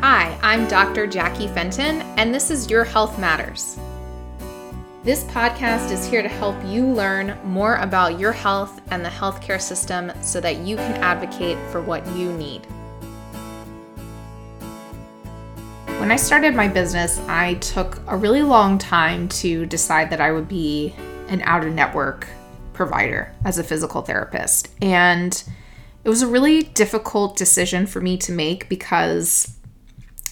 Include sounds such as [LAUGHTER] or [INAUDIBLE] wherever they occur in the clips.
Hi, I'm Dr. Jackie Fenton, and this is Your Health Matters. This podcast is here to help you learn more about your health and the healthcare system so that you can advocate for what you need. When I started my business, I took a really long time to decide that I would be an out of network provider as a physical therapist. And it was a really difficult decision for me to make because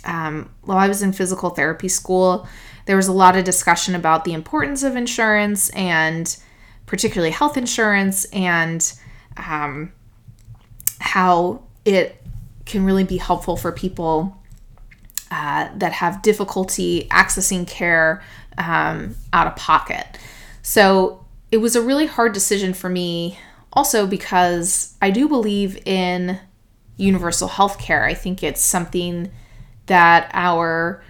um, while I was in physical therapy school, there was a lot of discussion about the importance of insurance and particularly health insurance and um, how it can really be helpful for people uh, that have difficulty accessing care um, out of pocket. So it was a really hard decision for me, also because I do believe in universal health care. I think it's something that our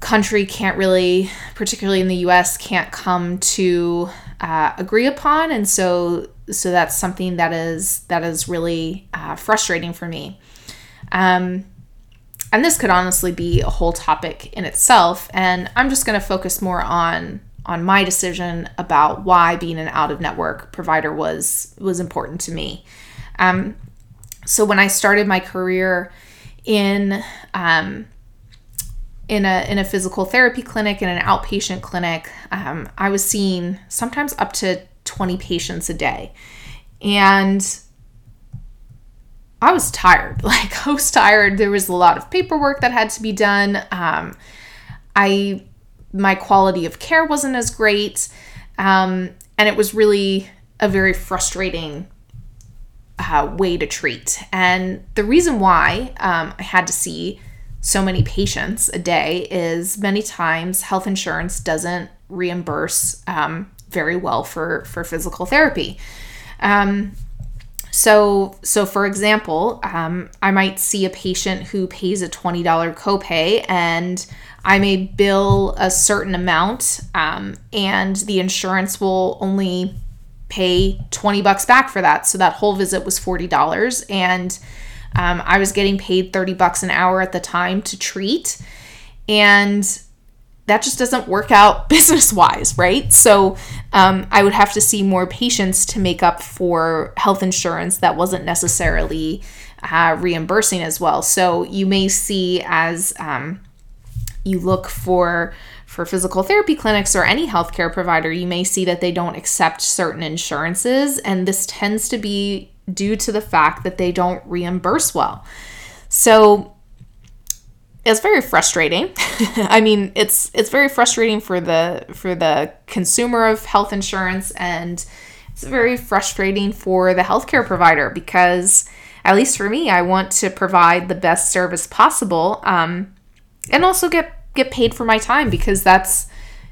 country can't really, particularly in the U.S., can't come to uh, agree upon, and so so that's something that is that is really uh, frustrating for me. Um, and this could honestly be a whole topic in itself, and I'm just going to focus more on on my decision about why being an out of network provider was was important to me. Um, so when I started my career in um, in a in a physical therapy clinic in an outpatient clinic, um, I was seeing sometimes up to 20 patients a day, and I was tired. [LAUGHS] Like I was tired. There was a lot of paperwork that had to be done. Um, I my quality of care wasn't as great, um, and it was really a very frustrating uh, way to treat. And the reason why um, I had to see so many patients a day is many times health insurance doesn't reimburse um, very well for for physical therapy. Um, so, so for example, um, I might see a patient who pays a twenty dollar copay, and I may bill a certain amount, um, and the insurance will only pay 20 bucks back for that. So that whole visit was $40. And um, I was getting paid 30 bucks an hour at the time to treat. And that just doesn't work out [LAUGHS] business wise, right? So um, I would have to see more patients to make up for health insurance that wasn't necessarily uh, reimbursing as well. So you may see as um, you look for for physical therapy clinics or any healthcare provider, you may see that they don't accept certain insurances, and this tends to be due to the fact that they don't reimburse well. So it's very frustrating. [LAUGHS] I mean, it's it's very frustrating for the for the consumer of health insurance and it's very frustrating for the healthcare provider because at least for me, I want to provide the best service possible um, and also get get paid for my time because that's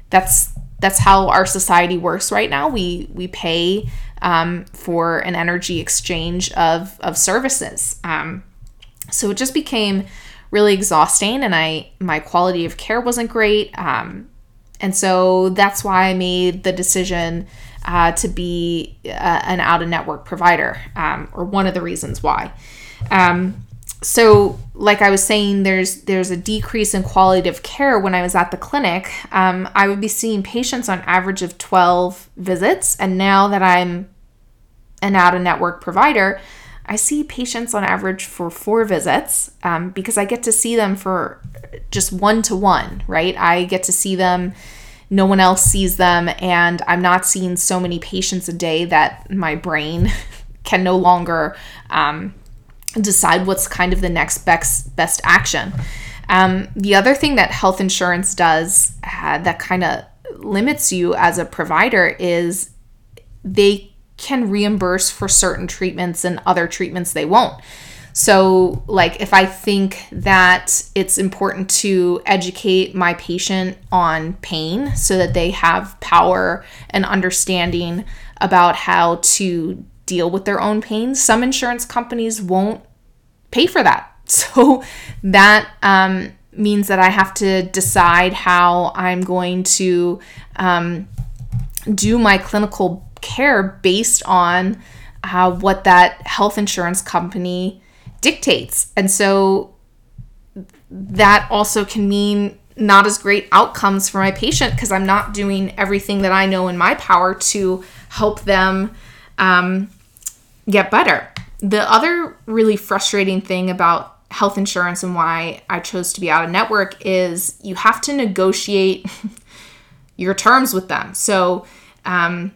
that's that's how our society works right now. We we pay um, for an energy exchange of of services. Um, so it just became really exhausting, and I my quality of care wasn't great. Um, and so that's why I made the decision uh, to be uh, an out of network provider, um, or one of the reasons why. Um, so like i was saying there's there's a decrease in quality of care when i was at the clinic. Um, i would be seeing patients on average of 12 visits and now that i'm an out of network provider i see patients on average for four visits um, because i get to see them for just one to one right? I get to see them no one else sees them and i'm not seeing so many patients a day that my brain [LAUGHS] can no longer um, decide what's kind of the next best best action. Um, the other thing that health insurance does uh, that kind of limits you as a provider is they can reimburse for certain treatments and other treatments they won't. So, like, if I think that it's important to educate my patient on pain so that they have power and understanding about how to deal with their own pain. Some insurance companies won't pay for that. [LAUGHS] So that um, means that I have to decide how I'm going to um, do my clinical care based on uh, what that health insurance company dictates. And so that also can mean not as great outcomes for my patient because I'm not doing everything that I know in my power to help them um, get better. The other really frustrating thing about health insurance and why I chose to be out of network is you have to negotiate [LAUGHS] your terms with them. So, um,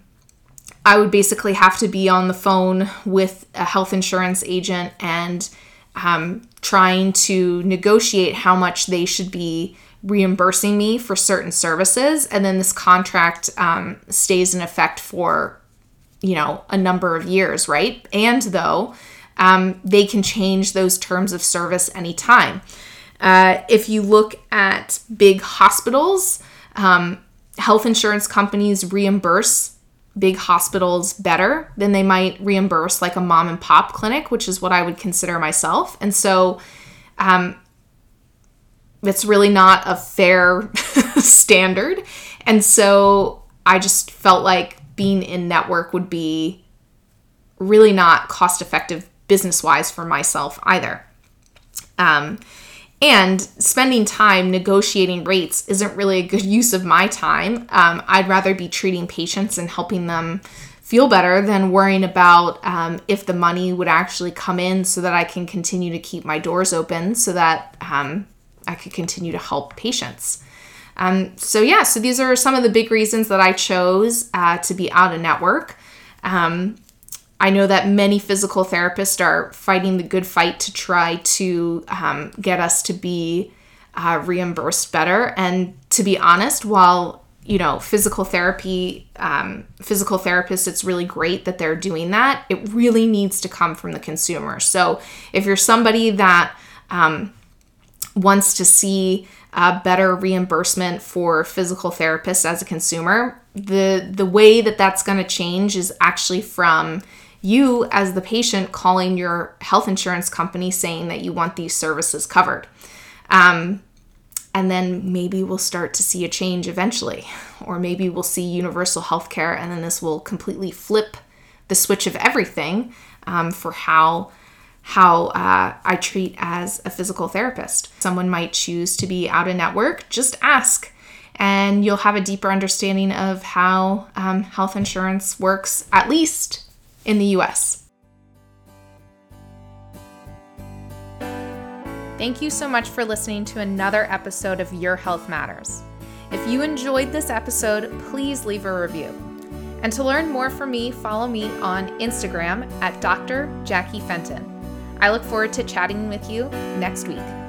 I would basically have to be on the phone with a health insurance agent and um, trying to negotiate how much they should be reimbursing me for certain services. And then this contract um, stays in effect for, you know, a number of years, right? And though um, they can change those terms of service anytime. Uh, if you look at big hospitals, um, health insurance companies reimburse big hospitals better than they might reimburse like a mom and pop clinic, which is what I would consider myself. And so um, it's really not a fair [LAUGHS] standard. And so I just felt like being in network would be really not cost effective business wise for myself either. Um, and spending time negotiating rates isn't really a good [LAUGHS] use of my time. Um, I'd rather be treating patients and helping them feel better than worrying about um, if the money would actually come in so that I can continue to keep my doors open so that um, I could continue to help patients. Um, so, yeah, so these are some of the big reasons that I chose uh, to be out of network. Um, I know that many physical therapists are fighting the good fight to try to um, get us to be uh, reimbursed better. And to be honest, while you know physical therapy, um, physical therapists, it's really great that they're doing that. It really needs to come from the consumer. So if you're somebody that um, wants to see a better reimbursement for physical therapists as a consumer, the the way that that's going to change is actually from you as the patient calling your health insurance company saying that you want these services covered. Um, and then maybe we'll start to see a change eventually, or maybe we'll see universal health care, and then this will completely flip the switch of everything um, for how how uh, I treat as a physical therapist. Someone might choose to be out of network, just ask, and you'll have a deeper understanding of how um, health insurance works, at least in the US. Thank you so much for listening to another episode of Your Health Matters. If you enjoyed this episode, please leave a review. And to learn more from me, follow me on Instagram at Dr. Jackie Fenton. I look forward to chatting with you next week.